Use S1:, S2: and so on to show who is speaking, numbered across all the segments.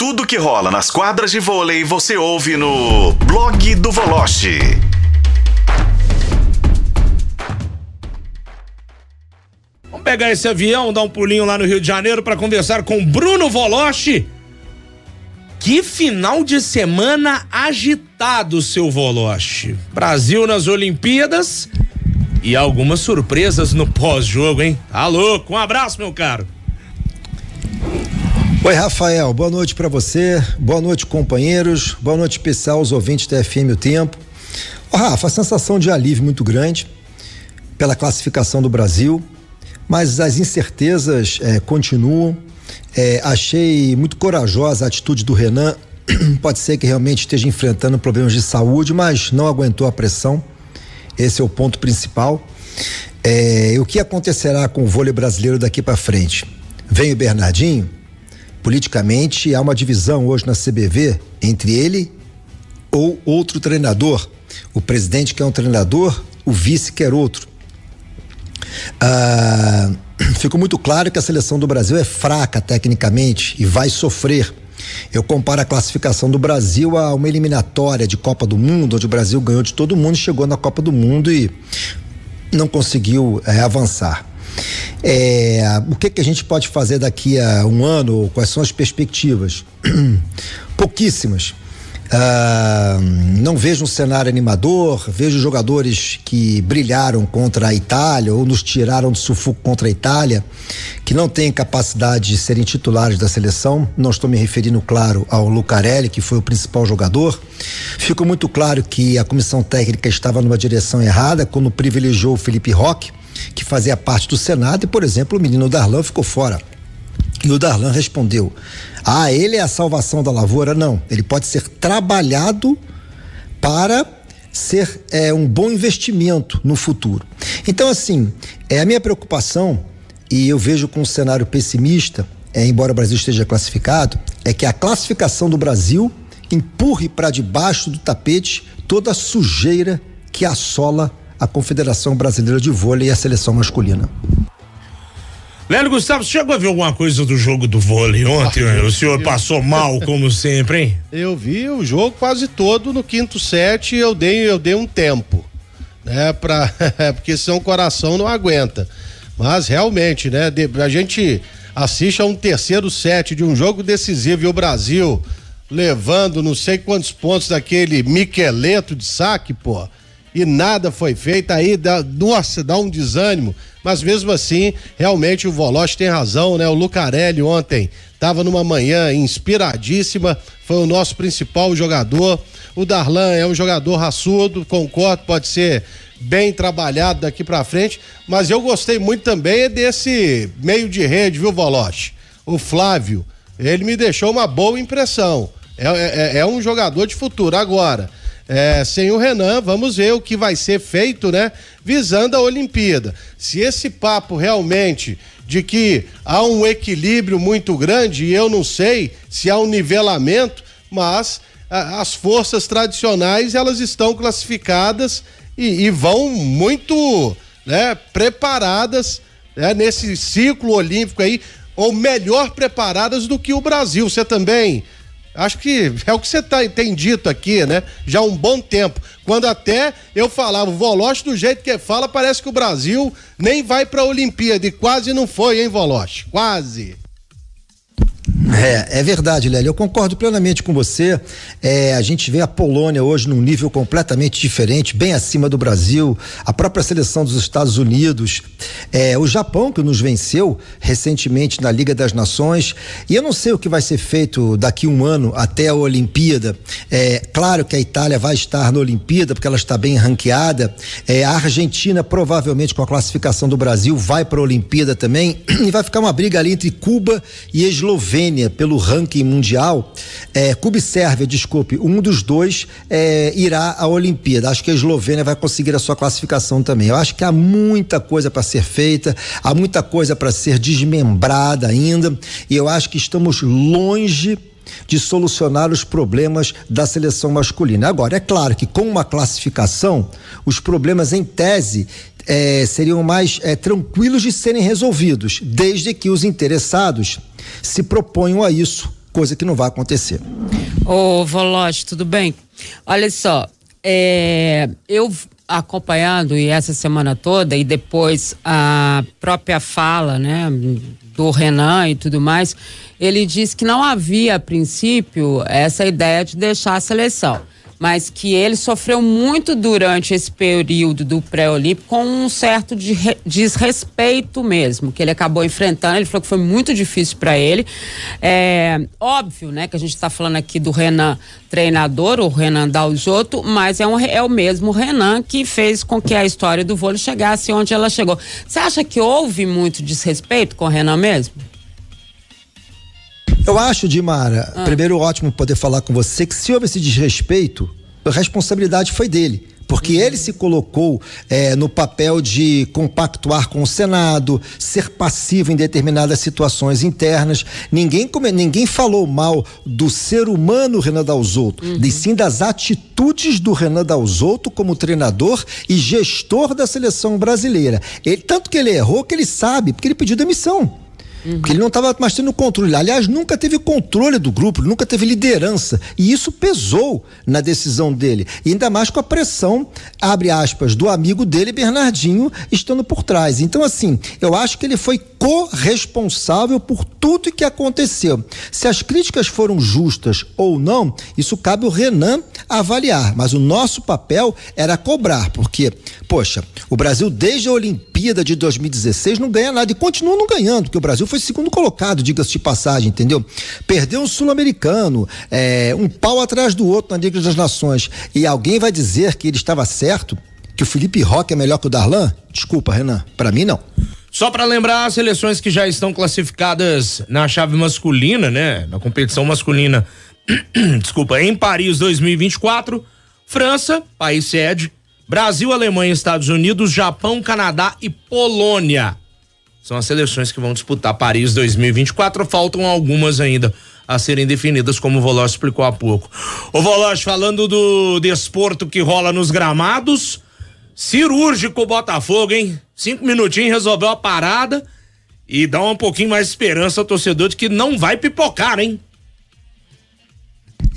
S1: Tudo que rola nas quadras de vôlei você ouve no blog do Voloche.
S2: Vamos pegar esse avião, dar um pulinho lá no Rio de Janeiro para conversar com Bruno Voloche. Que final de semana agitado, seu Voloche. Brasil nas Olimpíadas e algumas surpresas no pós-jogo, hein? Tá louco. Um abraço, meu caro.
S3: Oi, Rafael, boa noite para você, boa noite, companheiros, boa noite especial aos ouvintes da FM O Tempo. Ô, Rafa, a sensação de alívio muito grande pela classificação do Brasil, mas as incertezas eh, continuam. Eh, achei muito corajosa a atitude do Renan. Pode ser que realmente esteja enfrentando problemas de saúde, mas não aguentou a pressão. Esse é o ponto principal. Eh, o que acontecerá com o vôlei brasileiro daqui para frente? Vem o Bernardinho? Politicamente há uma divisão hoje na CBV entre ele ou outro treinador. O presidente quer um treinador, o vice quer outro. Ah, ficou muito claro que a seleção do Brasil é fraca tecnicamente e vai sofrer. Eu comparo a classificação do Brasil a uma eliminatória de Copa do Mundo, onde o Brasil ganhou de todo mundo, chegou na Copa do Mundo e não conseguiu é, avançar. É, o que, que a gente pode fazer daqui a um ano? Quais são as perspectivas? Pouquíssimas. Uh, não vejo um cenário animador, vejo jogadores que brilharam contra a Itália ou nos tiraram de sufoco contra a Itália, que não têm capacidade de serem titulares da seleção. Não estou me referindo, claro, ao Lucarelli, que foi o principal jogador. Ficou muito claro que a comissão técnica estava numa direção errada quando privilegiou o Felipe Roque que fazia parte do Senado, e, por exemplo, o menino Darlan ficou fora. E o Darlan respondeu: Ah, ele é a salvação da lavoura? Não. Ele pode ser trabalhado para ser é, um bom investimento no futuro. Então, assim, é a minha preocupação, e eu vejo com um cenário pessimista, é, embora o Brasil esteja classificado, é que a classificação do Brasil empurre para debaixo do tapete toda a sujeira que assola a Confederação Brasileira de Vôlei e a seleção masculina.
S2: Lélio Gustavo, você chegou a ver alguma coisa do jogo do vôlei ontem? Ah, o senhor passou mal, como sempre, hein?
S4: Eu vi o jogo quase todo no quinto set eu dei, eu dei um tempo, né? Pra, porque senão o coração não aguenta. Mas realmente, né? a gente assiste a um terceiro set de um jogo decisivo e o Brasil levando não sei quantos pontos daquele Miqueleto de saque, pô e nada foi feito, aí dá, nossa, dá um desânimo, mas mesmo assim, realmente o Voloche tem razão, né? O Lucarelli ontem estava numa manhã inspiradíssima, foi o nosso principal jogador. O Darlan é um jogador raçudo, concordo, pode ser bem trabalhado daqui para frente, mas eu gostei muito também desse meio de rede, viu, Voloche? O Flávio, ele me deixou uma boa impressão. É, é, é um jogador de futuro. Agora, é, sem o Renan, vamos ver o que vai ser feito, né? Visando a Olimpíada. Se esse papo realmente de que há um equilíbrio muito grande, e eu não sei se há um nivelamento, mas a, as forças tradicionais elas estão classificadas e, e vão muito né, preparadas né, nesse ciclo olímpico aí, ou melhor preparadas do que o Brasil. Você também Acho que é o que você tá, tem dito aqui, né? Já há um bom tempo. Quando até eu falava, o Voloche, do jeito que fala, parece que o Brasil nem vai para a Olimpíada. E quase não foi, hein, Voloche? Quase.
S3: É, é verdade, Lélia. Eu concordo plenamente com você. É, a gente vê a Polônia hoje num nível completamente diferente, bem acima do Brasil, a própria seleção dos Estados Unidos, é, o Japão que nos venceu recentemente na Liga das Nações. E eu não sei o que vai ser feito daqui um ano até a Olimpíada. É, claro que a Itália vai estar na Olimpíada porque ela está bem ranqueada. É, a Argentina provavelmente com a classificação do Brasil vai para a Olimpíada também e vai ficar uma briga ali entre Cuba e Eslovênia Pelo ranking mundial, é, Cuba e Sérvia, desculpe, um dos dois é, irá à Olimpíada. Acho que a Eslovênia vai conseguir a sua classificação também. Eu acho que há muita coisa para ser feita, há muita coisa para ser desmembrada ainda, e eu acho que estamos longe de solucionar os problemas da seleção masculina. Agora, é claro que com uma classificação, os problemas em tese é, seriam mais é, tranquilos de serem resolvidos, desde que os interessados se proponham a isso coisa que não vai acontecer.
S5: Ô, Volote, tudo bem? Olha só, é, eu acompanhando e essa semana toda e depois a própria fala, né, do Renan e tudo mais, ele disse que não havia a princípio essa ideia de deixar a seleção mas que ele sofreu muito durante esse período do pré-olímpico com um certo de desrespeito mesmo, que ele acabou enfrentando. Ele falou que foi muito difícil para ele. É óbvio, né, que a gente está falando aqui do Renan treinador, o Renan Dalzotto, mas é, um, é o mesmo Renan que fez com que a história do vôlei chegasse onde ela chegou. Você acha que houve muito desrespeito com o Renan mesmo?
S3: Eu acho, Dimara, ah. primeiro ótimo poder falar com você que se houve esse desrespeito, a responsabilidade foi dele porque uhum. ele se colocou é, no papel de compactuar com o Senado, ser passivo em determinadas situações internas. Ninguém, ninguém falou mal do ser humano Renan Dalzotto, uhum. e sim das atitudes do Renan Dalzotto como treinador e gestor da seleção brasileira. Ele, tanto que ele errou que ele sabe, porque ele pediu demissão. Uhum. Porque ele não estava mais tendo controle. Aliás, nunca teve controle do grupo, nunca teve liderança. E isso pesou na decisão dele. E ainda mais com a pressão, abre aspas, do amigo dele, Bernardinho, estando por trás. Então, assim, eu acho que ele foi corresponsável por tudo que aconteceu. Se as críticas foram justas ou não, isso cabe o Renan avaliar. Mas o nosso papel era cobrar, porque, poxa, o Brasil, desde a Olimpíada de 2016, não ganha nada e continua não ganhando, porque o Brasil foi segundo colocado, diga-se de passagem, entendeu? Perdeu um sul-americano, é, um pau atrás do outro na Liga das Nações. E alguém vai dizer que ele estava certo? Que o Felipe Roque é melhor que o Darlan? Desculpa, Renan. Para mim, não.
S2: Só para lembrar as seleções que já estão classificadas na chave masculina, né? Na competição masculina, desculpa, em Paris 2024, França, país sede, Brasil, Alemanha, Estados Unidos, Japão, Canadá e Polônia. São as seleções que vão disputar Paris 2024. Faltam algumas ainda a serem definidas, como o Voloz explicou há pouco. O Voloz, falando do desporto que rola nos gramados, cirúrgico Botafogo, hein? Cinco minutinhos resolveu a parada e dá um pouquinho mais de esperança ao torcedor de que não vai pipocar, hein?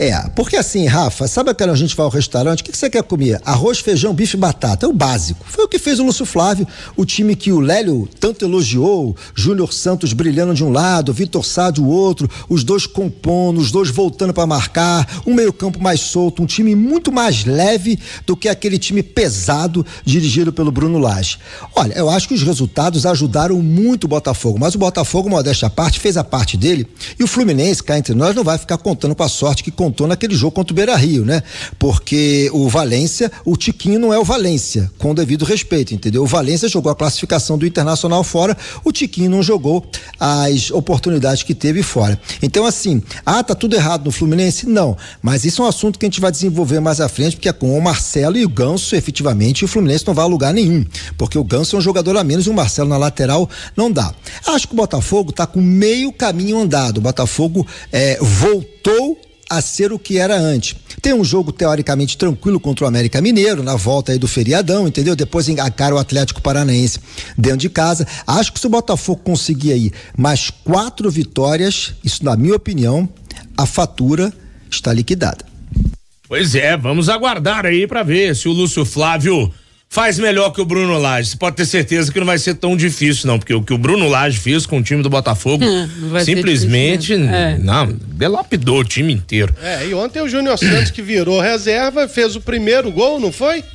S3: É, porque assim, Rafa, sabe quando a gente vai ao restaurante, o que, que, você quer comer? Arroz, feijão, bife, batata, é o básico. Foi o que fez o Lúcio Flávio, o time que o Lélio tanto elogiou, Júnior Santos brilhando de um lado, Vitor Sá do outro, os dois compondo, os dois voltando para marcar, um meio-campo mais solto, um time muito mais leve do que aquele time pesado dirigido pelo Bruno Lage. Olha, eu acho que os resultados ajudaram muito o Botafogo, mas o Botafogo, modéstia à parte, fez a parte dele e o Fluminense, cá entre nós, não vai ficar contando com a sorte que contou contou naquele jogo contra o Beira Rio, né? Porque o Valência, o Tiquinho não é o Valência, com devido respeito, entendeu? O Valência jogou a classificação do Internacional fora, o Tiquinho não jogou as oportunidades que teve fora. Então, assim, ah, tá tudo errado no Fluminense? Não. Mas isso é um assunto que a gente vai desenvolver mais à frente, porque é com o Marcelo e o Ganso, efetivamente, o Fluminense não vai a lugar nenhum. Porque o Ganso é um jogador a menos e o Marcelo na lateral não dá. Acho que o Botafogo tá com meio caminho andado. O Botafogo é, voltou a ser o que era antes. Tem um jogo teoricamente tranquilo contra o América Mineiro, na volta aí do feriadão, entendeu? Depois encara o Atlético Paranaense dentro de casa. Acho que se o Botafogo conseguir aí mais quatro vitórias, isso na minha opinião, a fatura está liquidada.
S2: Pois é, vamos aguardar aí para ver se o Lúcio Flávio faz melhor que o Bruno Lage. Você pode ter certeza que não vai ser tão difícil, não, porque o que o Bruno Lage fez com o time do Botafogo hum, simplesmente difícil, né? é. não, delapidou o time inteiro.
S4: É, e ontem o Júnior Santos que virou reserva, fez o primeiro gol, não foi?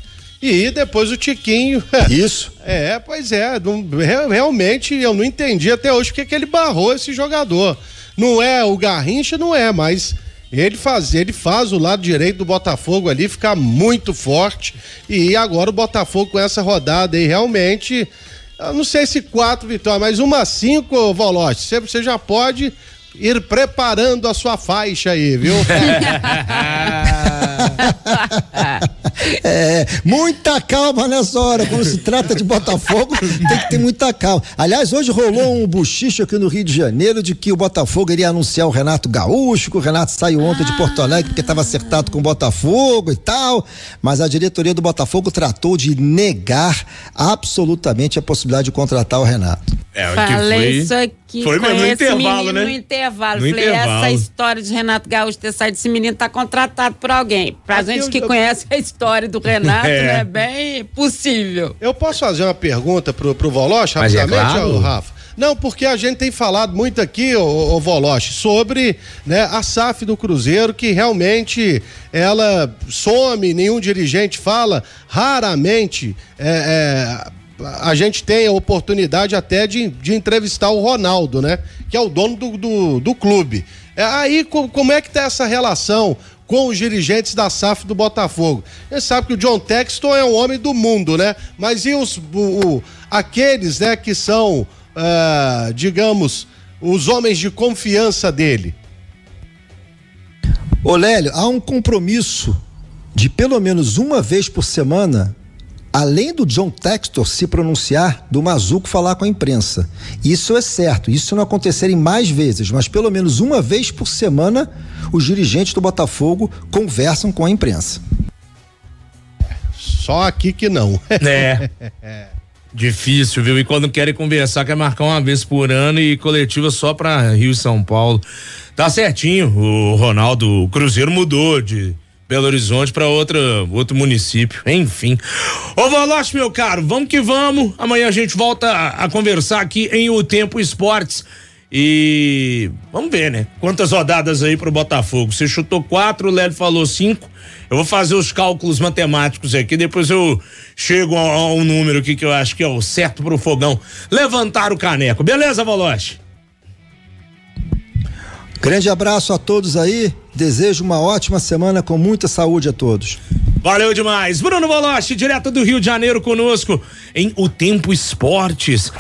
S4: E depois o Tiquinho.
S3: Isso.
S4: É, pois é. Não, realmente eu não entendi até hoje porque que ele barrou esse jogador. Não é o Garrincha, não é, mas ele faz, ele faz o lado direito do Botafogo ali ficar muito forte. E agora o Botafogo com essa rodada aí realmente. Eu não sei se quatro vitórias, mas uma cinco, Volote. Você, você já pode ir preparando a sua faixa aí, viu?
S3: É, muita calma nessa hora. Quando se trata de Botafogo, tem que ter muita calma. Aliás, hoje rolou um buchicho aqui no Rio de Janeiro de que o Botafogo iria anunciar o Renato Gaúcho, que o Renato saiu ontem de Porto Alegre porque estava acertado com o Botafogo e tal. Mas a diretoria do Botafogo tratou de negar absolutamente a possibilidade de contratar o Renato.
S5: É, Falei foi... isso aqui que
S2: Foi mesmo, no
S5: conhece esse
S2: intervalo,
S5: menino
S2: né?
S5: no intervalo.
S2: No
S5: Falei,
S2: intervalo.
S5: essa história de Renato Gaúcho ter saído desse menino tá contratado por alguém. Pra
S4: Aqui
S5: gente
S4: eu-
S5: que
S4: eu-
S5: conhece a história do Renato,
S2: É.
S5: é bem possível.
S4: Eu posso fazer uma pergunta pro, pro Voloche,
S2: Mas é
S4: rapidamente,
S2: claro.
S4: ô, Rafa? Não, porque a gente tem falado muito aqui, ô Voloche, sobre né, a SAF do Cruzeiro, que realmente ela some, nenhum dirigente fala, raramente é, é, a gente tem a oportunidade até de, de entrevistar o Ronaldo, né? Que é o dono do, do, do clube. É, aí, co- como é que tá essa relação com os dirigentes da SAF do Botafogo. Gente sabe que o John Texton é um homem do mundo, né? Mas e os o- aqueles, né, que são, ah, digamos, os homens de confiança dele?
S3: Ô Lélio, há um compromisso de pelo menos uma vez por semana, além do John Textor se pronunciar, do Mazuco falar com a imprensa. Isso é certo, isso não acontecerem mais vezes, mas pelo menos uma vez por semana, os dirigentes do Botafogo conversam com a imprensa.
S4: Só aqui que não.
S2: É. Difícil, viu? E quando querem conversar, quer marcar uma vez por ano e coletiva só pra Rio e São Paulo. Tá certinho, o Ronaldo, o Cruzeiro mudou de Belo Horizonte pra outra, outro município. Enfim. Ô, Valoche, meu caro, vamos que vamos. Amanhã a gente volta a, conversar aqui em O Tempo Esportes. E vamos ver, né? Quantas rodadas aí pro Botafogo? Você chutou quatro, o Lélio falou cinco. Eu vou fazer os cálculos matemáticos aqui, depois eu chego a, a um número aqui que eu acho que é o certo pro fogão. Levantar o caneco. Beleza, Valoche?
S3: Grande abraço a todos aí, desejo uma ótima semana com muita saúde a todos.
S2: Valeu demais. Bruno Valoche, direto do Rio de Janeiro conosco em O Tempo Esportes.